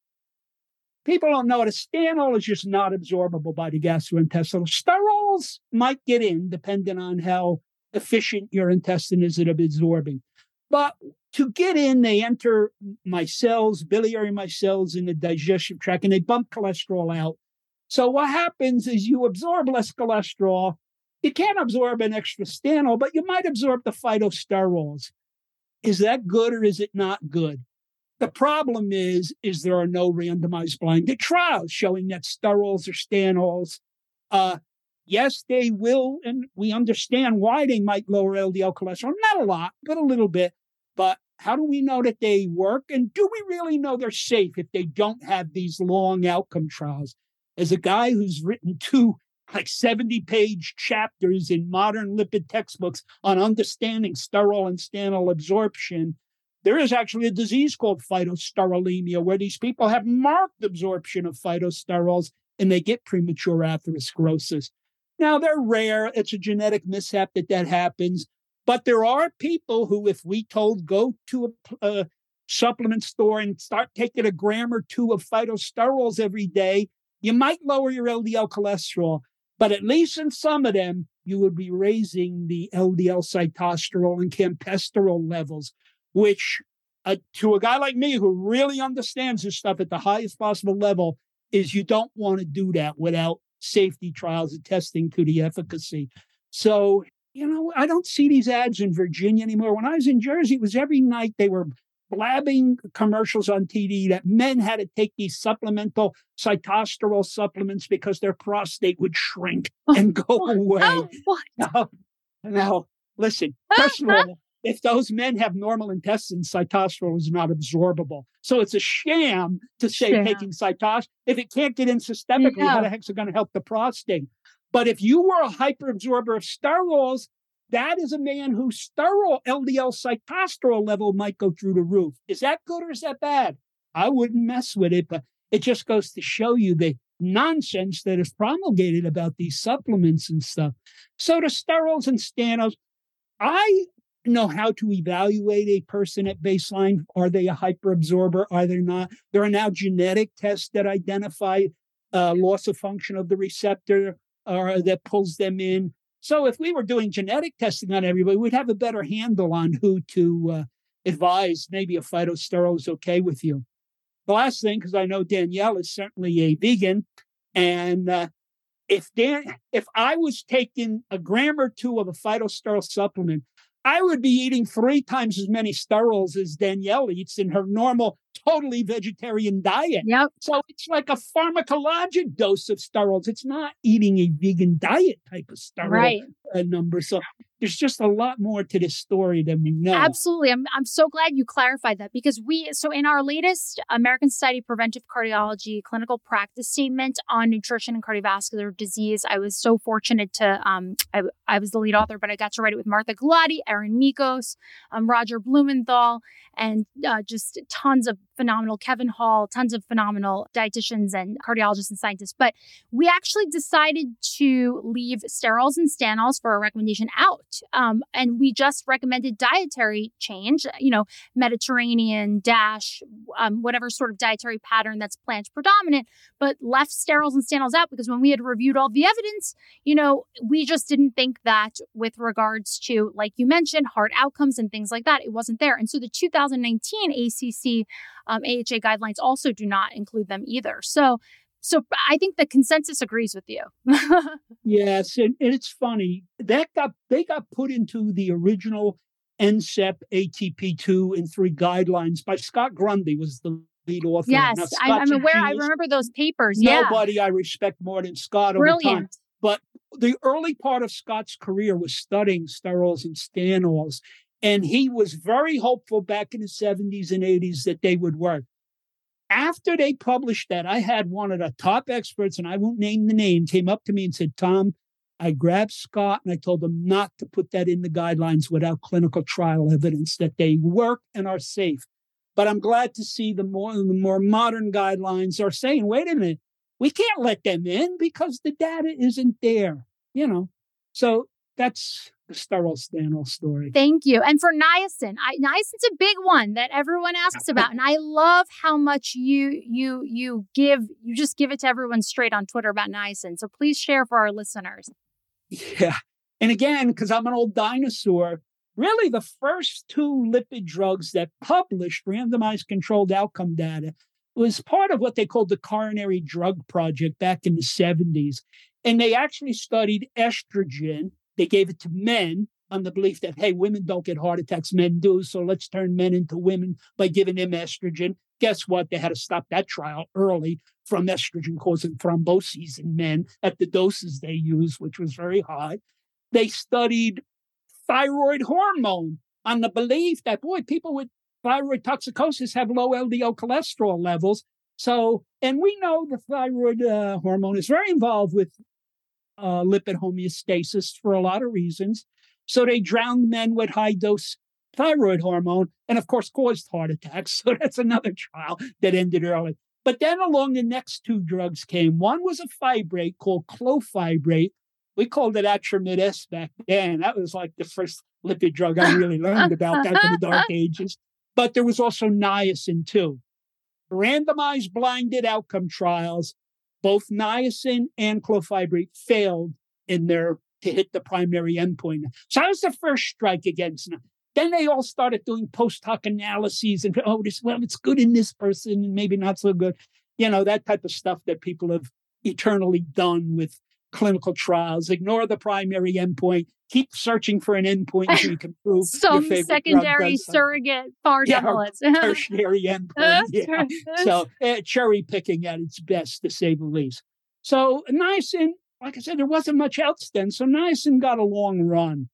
People don't know it. A stanol is just not absorbable by the gastrointestinal. Sterols might get in, depending on how efficient your intestine is at absorbing. But to get in, they enter my cells, biliary my cells in the digestive tract, and they bump cholesterol out. So what happens is you absorb less cholesterol. You can't absorb an extra stanol, but you might absorb the phytosterols. Is that good or is it not good? The problem is, is there are no randomized blinded trials showing that sterols or stanols. Uh, yes, they will, and we understand why they might lower LDL cholesterol. Not a lot, but a little bit. But how do we know that they work? And do we really know they're safe if they don't have these long outcome trials? As a guy who's written two like 70 page chapters in modern lipid textbooks on understanding sterol and stanol absorption, there is actually a disease called phytosterolemia where these people have marked absorption of phytosterols and they get premature atherosclerosis. Now, they're rare. It's a genetic mishap that that happens. But there are people who, if we told go to a, a supplement store and start taking a gram or two of phytosterols every day, you might lower your LDL cholesterol. But at least in some of them, you would be raising the LDL sitosterol and campesterol levels, which uh, to a guy like me who really understands this stuff at the highest possible level is you don't want to do that without safety trials and testing to the efficacy. So, you know, I don't see these ads in Virginia anymore. When I was in Jersey, it was every night they were blabbing commercials on TV that men had to take these supplemental sitosterol supplements because their prostate would shrink and go away. Oh, what? Now, now, listen, first of uh-huh. all, if those men have normal intestines, sitosterol is not absorbable. So it's a sham to say sham. taking sitosterol. If it can't get in systemically, yeah. how the heck's it going to help the prostate? But if you were a hyperabsorber of sterols, that is a man whose sterol LDL sitosterol level might go through the roof. Is that good or is that bad? I wouldn't mess with it, but it just goes to show you the nonsense that is promulgated about these supplements and stuff. So the sterols and stanols, I know how to evaluate a person at baseline. Are they a hyperabsorber? Are they not? There are now genetic tests that identify uh, loss of function of the receptor or that pulls them in. So if we were doing genetic testing on everybody, we'd have a better handle on who to uh, advise. Maybe a phytosterol is okay with you. The last thing, because I know Danielle is certainly a vegan, and uh, if Dan, if I was taking a gram or two of a phytosterol supplement, I would be eating three times as many sterols as Danielle eats in her normal, totally vegetarian diet. Yep. So it's like a pharmacologic dose of sterols. It's not eating a vegan diet type of sterol right. number. So there's just a lot more to this story than we know. Absolutely. I'm, I'm so glad you clarified that because we, so in our latest American Society of Preventive Cardiology clinical practice statement on nutrition and cardiovascular disease, I was so fortunate to, um, I, I was the lead author, but I got to write it with Martha Gulati, Erin Michos, um, Roger Blumenthal, and uh, just tons of phenomenal Kevin Hall, tons of phenomenal dietitians and cardiologists and scientists. But we actually decided to leave sterols and stanols for a recommendation out. Um, and we just recommended dietary change, you know, Mediterranean, DASH, um, whatever sort of dietary pattern that's plant predominant, but left sterols and stanols out because when we had reviewed all the evidence, you know, we just didn't think that with regards to, like you mentioned, heart outcomes and things like that, it wasn't there. And so the 2019 ACC um, AHA guidelines also do not include them either. So, so I think the consensus agrees with you. yes, and, and it's funny that got they got put into the original NCEP ATP two and three guidelines by Scott Grundy was the lead author. Yes, I, am aware. I remember those papers. Nobody yeah. I respect more than Scott Brilliant. over time. But the early part of Scott's career was studying sterols and stanols. And he was very hopeful back in the 70s and 80s that they would work. After they published that, I had one of the top experts, and I won't name the name, came up to me and said, Tom, I grabbed Scott and I told him not to put that in the guidelines without clinical trial evidence that they work and are safe. But I'm glad to see the more the more modern guidelines are saying, wait a minute, we can't let them in because the data isn't there. You know, so that's the sterol stanol story. Thank you. And for niacin, I, niacin's a big one that everyone asks about, and I love how much you you you give you just give it to everyone straight on Twitter about niacin. So please share for our listeners. Yeah. And again, because I'm an old dinosaur, really the first two lipid drugs that published randomized controlled outcome data was part of what they called the coronary drug project back in the 70s. And they actually studied estrogen. They gave it to men on the belief that, hey, women don't get heart attacks, men do. So let's turn men into women by giving them estrogen. Guess what? They had to stop that trial early from estrogen causing thromboses in men at the doses they used, which was very high. They studied thyroid hormone on the belief that, boy, people with thyroid toxicosis have low LDL cholesterol levels. So, and we know the thyroid uh, hormone is very involved with uh, lipid homeostasis for a lot of reasons. So they drowned men with high dose thyroid hormone and, of course, caused heart attacks. So that's another trial that ended early. But then along the next two drugs came. One was a fibrate called clofibrate. We called it Atromid S back then. That was like the first lipid drug I really learned about back in the dark ages. But there was also niacin too. Randomized blinded outcome trials, both niacin and clofibrate failed in their to hit the primary endpoint. So that was the first strike against them. Then they all started doing post hoc analyses and oh, this well, it's good in this person and maybe not so good. You know, that type of stuff that people have eternally done with clinical trials. Ignore the primary endpoint. Keep searching for an endpoint so you can prove some secondary surrogate bar yeah, tertiary endpoint. Yeah. so uh, cherry picking at its best, to say the least. So niacin, like I said, there wasn't much else then. So niacin got a long run.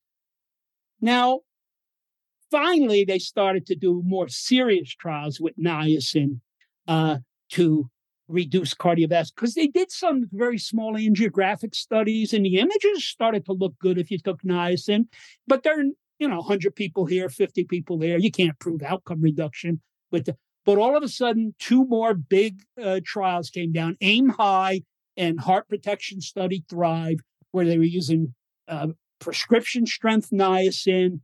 Now, finally, they started to do more serious trials with niacin uh, to reduce cardiovascular because they did some very small angiographic studies and the images started to look good if you took niacin but they're you know 100 people here 50 people there you can't prove outcome reduction with but all of a sudden two more big uh, trials came down aim high and heart protection study thrive where they were using uh, prescription strength niacin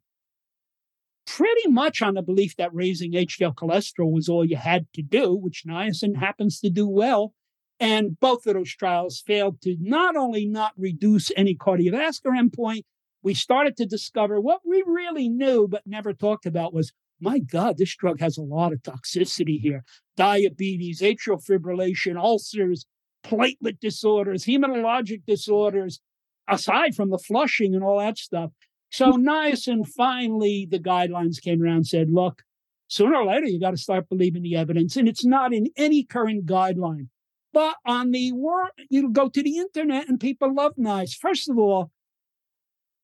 pretty much on the belief that raising HDL cholesterol was all you had to do, which niacin happens to do well. And both of those trials failed to not only not reduce any cardiovascular endpoint, we started to discover what we really knew but never talked about was my God, this drug has a lot of toxicity here diabetes, atrial fibrillation, ulcers, platelet disorders, hematologic disorders, aside from the flushing and all that stuff. So niacin finally, the guidelines came around and said, look, sooner or later, you got to start believing the evidence. And it's not in any current guideline. But on the world, you go to the internet and people love niacin. First of all,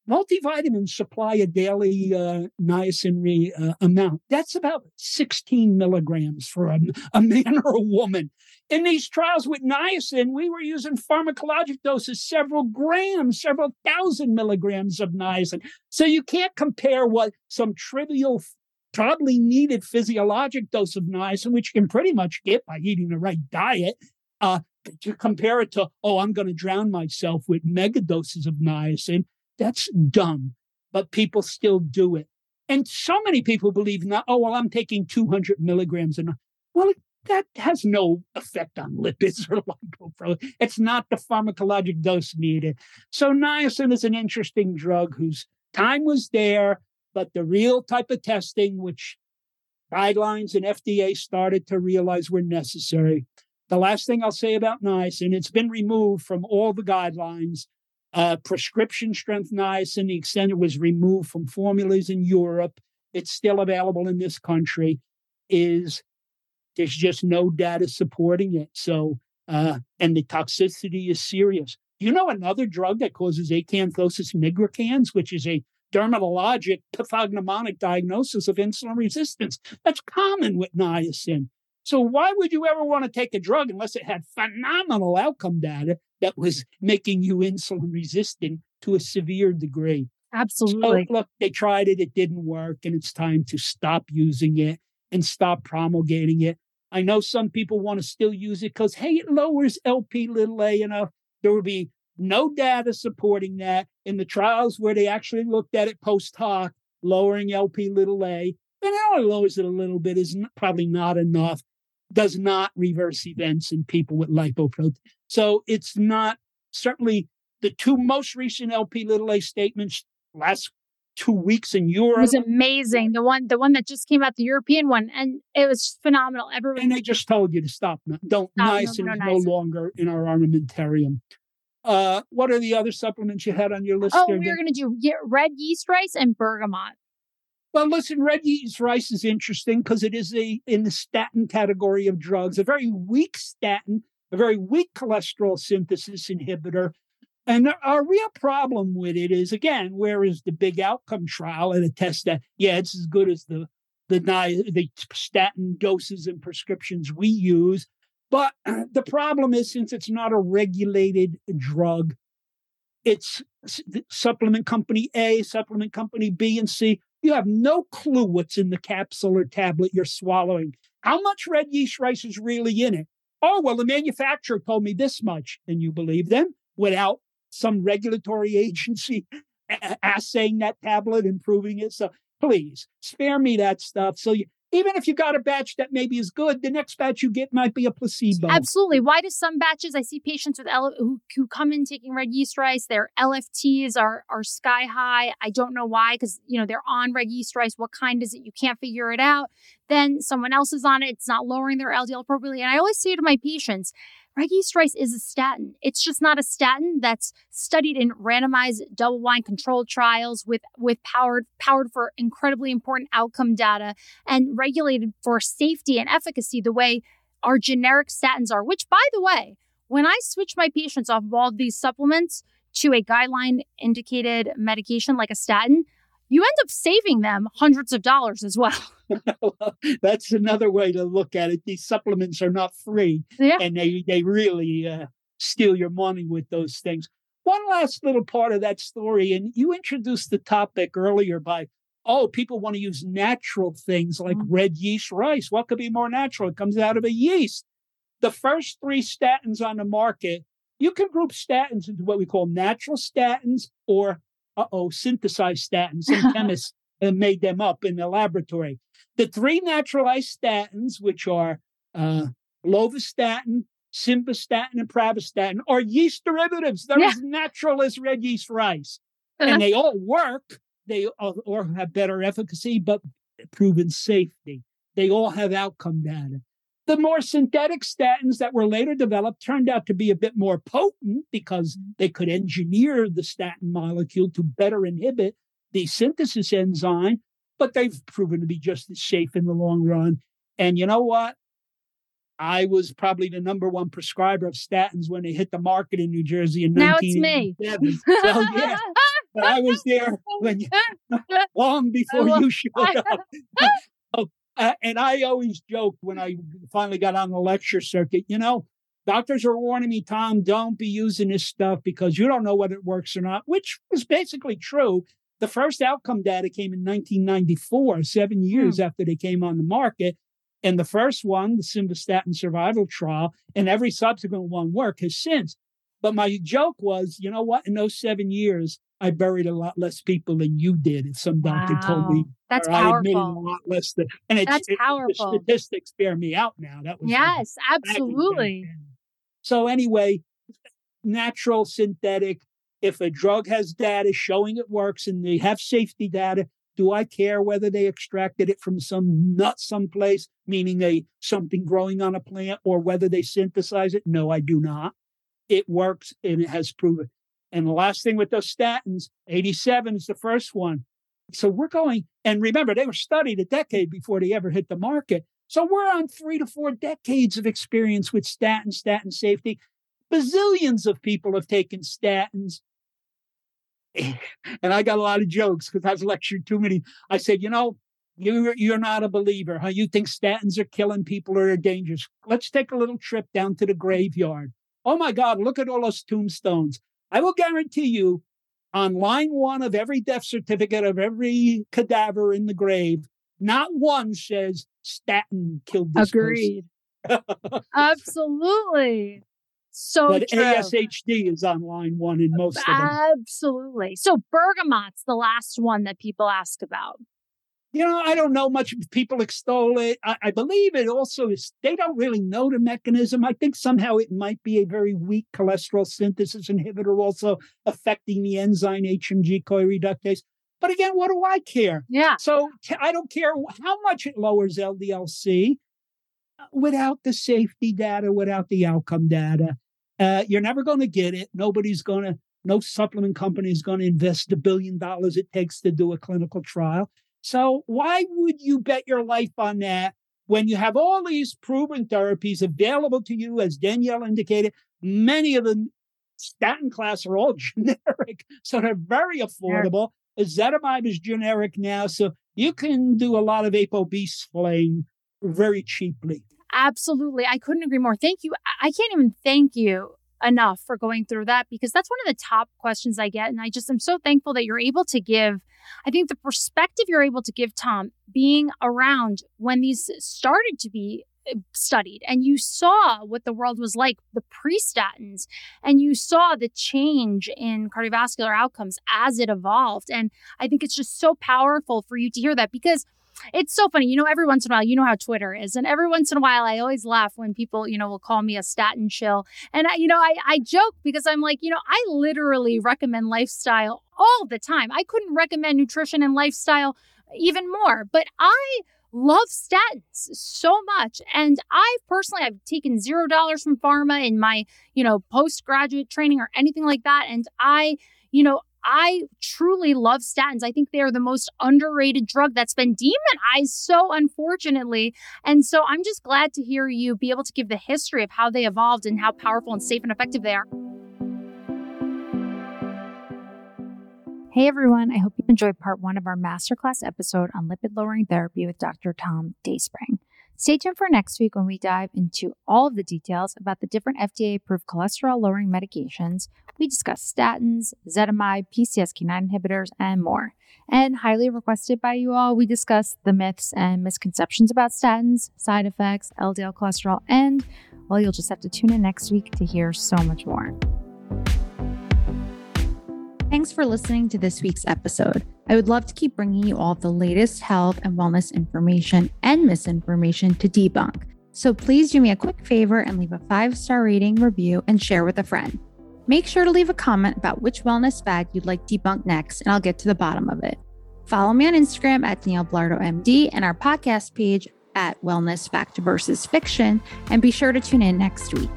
multivitamins supply a daily uh, niacin uh, amount. That's about 16 milligrams for a, a man or a woman. In these trials with niacin, we were using pharmacologic doses, several grams, several thousand milligrams of niacin. So you can't compare what some trivial, probably needed physiologic dose of niacin, which you can pretty much get by eating the right diet, uh, to compare it to, oh, I'm going to drown myself with mega doses of niacin. That's dumb, but people still do it. And so many people believe now, oh, well, I'm taking 200 milligrams. And well, that has no effect on lipids or lipoprotein. It's not the pharmacologic dose needed. So niacin is an interesting drug whose time was there, but the real type of testing, which guidelines and FDA started to realize were necessary. The last thing I'll say about niacin, it's been removed from all the guidelines uh, prescription strength niacin, the extent it was removed from formulas in Europe, it's still available in this country, is There's just no data supporting it. So, uh, and the toxicity is serious. You know another drug that causes acanthosis nigricans, which is a dermatologic pathognomonic diagnosis of insulin resistance. That's common with niacin. So why would you ever want to take a drug unless it had phenomenal outcome data that was making you insulin resistant to a severe degree? Absolutely. So, look, they tried it, it didn't work, and it's time to stop using it and stop promulgating it. I know some people want to still use it because, hey, it lowers LP little a enough. There will be no data supporting that in the trials where they actually looked at it post hoc, lowering LP little a. And it only lowers it a little bit, is probably not enough, does not reverse events in people with lipoprotein. So it's not certainly the two most recent LP little a statements last two weeks in Europe. It was amazing. The one, the one that just came out, the European one, and it was phenomenal. Everyone and they just told you to stop. Don't Stop, no, niacin no is niacin. no longer in our armamentarium. Uh, what are the other supplements you had on your list? Oh, we were going to do red yeast rice and bergamot. Well, listen, red yeast rice is interesting because it is a in the statin category of drugs, a very weak statin, a very weak cholesterol synthesis inhibitor. And our real problem with it is again, where is the big outcome trial and a test that yeah, it's as good as the the the statin doses and prescriptions we use. But the problem is since it's not a regulated drug, it's supplement company A, supplement company B and C. You have no clue what's in the capsule or tablet you're swallowing. How much red yeast rice is really in it? Oh, well, the manufacturer told me this much, and you believe them without some regulatory agency assaying that tablet and proving it. So please spare me that stuff. So you, even if you got a batch that maybe is good, the next batch you get might be a placebo. Absolutely. Why do some batches? I see patients with L- who who come in taking red yeast rice. Their LFTs are are sky high. I don't know why because you know they're on red yeast rice. What kind is it? You can't figure it out. Then someone else is on it. It's not lowering their LDL appropriately. And I always say to my patients, yeast is a statin. It's just not a statin that's studied in randomized double-blind controlled trials with with powered powered for incredibly important outcome data and regulated for safety and efficacy the way our generic statins are, which, by the way, when I switch my patients off of all these supplements to a guideline indicated medication like a statin, you end up saving them hundreds of dollars as well. That's another way to look at it. These supplements are not free, Yeah. and they they really uh, steal your money with those things. One last little part of that story, and you introduced the topic earlier by, oh, people want to use natural things like Mhm. red yeast rice. What could be more natural? It comes out of a yeast. The first three statins on the market, you can group statins into what we call natural statins or, uh oh, synthesized statins. Some chemists made them up in the laboratory. The three naturalized statins, which are uh, lovastatin, simvastatin, and pravastatin, are yeast derivatives. They're Yeah. as natural as red yeast rice. and they all work. They all, or have better efficacy, but proven safety. They all have outcome data. The more synthetic statins that were later developed turned out to be a bit more potent because mm-hmm. they could engineer the statin molecule to better inhibit the synthesis enzyme, but they've proven to be just as safe in the long run. And you know what? I was probably the number one prescriber of statins when they hit the market in New Jersey in Now it's me. 1987. So yeah, but I was there when long before you showed up. Oh, uh, and I always joked when I finally got on the lecture circuit, you know, doctors are warning me, Tom, don't be using this stuff because you don't know whether it works or not, which was basically true. The first outcome data came in 1994, seven years after they came on the market. And the first one, the simvastatin survival trial, and every subsequent one worked has since. But my joke was, you know what? In those seven years, I buried a lot less people than you did. If some doctor told me, Wow. That's I admitted a powerful. lot less than, and it's, That's it- powerful. The statistics bear me out now. That was Yes, absolutely. So anyway, natural, synthetic. If a drug has data showing it works and they have safety data, do I care whether they extracted it from some nut someplace, meaning a something growing on a plant, or whether they synthesize it? No, I do not. It works and it has proven. And the last thing with those statins, 87 is the first one. So we're going, and remember, they were studied a decade before they ever hit the market. So we're on three to four decades of experience with statin, statin safety. Bazillions of people have taken statins. And I got a lot of jokes because I've lectured too many. I said, you know, you're, you're not a believer, huh? You think statins are killing people or are dangerous. Let's take a little trip down to the graveyard. Oh my God, look at all those tombstones. I will guarantee you on line one of every death certificate of every cadaver in the grave, not one says statin killed this Agreed. Absolutely. So but true. ASHD is on line one in most of them. Absolutely. So bergamot's the last one that people ask about. You know, I don't know much. People extol it. I, I, believe it also is, they don't really know the mechanism. I think somehow it might be a very weak cholesterol synthesis inhibitor, also affecting the enzyme HMG CoA reductase. But again, what do I care? Yeah. So I don't care how much it lowers LDLC uh, without the safety data, without the outcome data. Uh, you're never going to get it. Nobody's going to, no supplement company is going to invest the billion dollars it takes to do a clinical trial. So why would you bet your life on that when you have all these proven therapies available to you, as Danielle indicated? Many of the statin class are all generic, so they're very affordable. Ezetimibe is generic now, so you can do a lot of ApoB splaying very cheaply. Absolutely. I couldn't agree more. Thank you. I can't even thank you enough for going through that because that's one of the top questions I get. And I just am so thankful that you're able to give, I think the perspective you're able to give, Tom, being around when these started to be uh, studied and you saw what the world was like the pre-statins and you saw the change in cardiovascular outcomes as it evolved and i think it's just so powerful for you to hear that because it's so funny. You know, every once in a while, you know how Twitter is. And every once in a while, I always laugh when people, you know, will call me a statin shill. And, I, you know, I, I joke because I'm like, you know, I literally recommend lifestyle all the time. I couldn't recommend nutrition and lifestyle even more. But I love statins so much and i personally i've taken zero dollars from pharma in my you know postgraduate training or anything like that and i you know I truly love statins. I think they are the most underrated drug that's been demonized so unfortunately. And so I'm just glad to hear you be able to give the history of how they evolved and how powerful and safe and effective they are. Hey everyone, I hope you enjoyed part one of our masterclass episode on lipid lowering therapy with Dr. Tom Dayspring. Stay tuned for next week when we dive into all of the details about the different FDA approved cholesterol lowering medications. We discuss statins, ezetimibe, PCSK9 inhibitors, and more. And highly requested by you all, we discuss the myths and misconceptions about statins, side effects, LDL cholesterol, and well, you'll just have to tune in next week to hear so much more. Thanks for listening to this week's episode. I would love to keep bringing you all the latest health and wellness information and misinformation to debunk. So please do me a quick favor and leave a five star rating, review, and share with a friend. Make sure to leave a comment about which wellness fad you'd like debunked next, and I'll get to the bottom of it. Follow me on Instagram at Danielle Belardo MD and our podcast page at Wellness Fact versus Fiction, and be sure to tune in next week.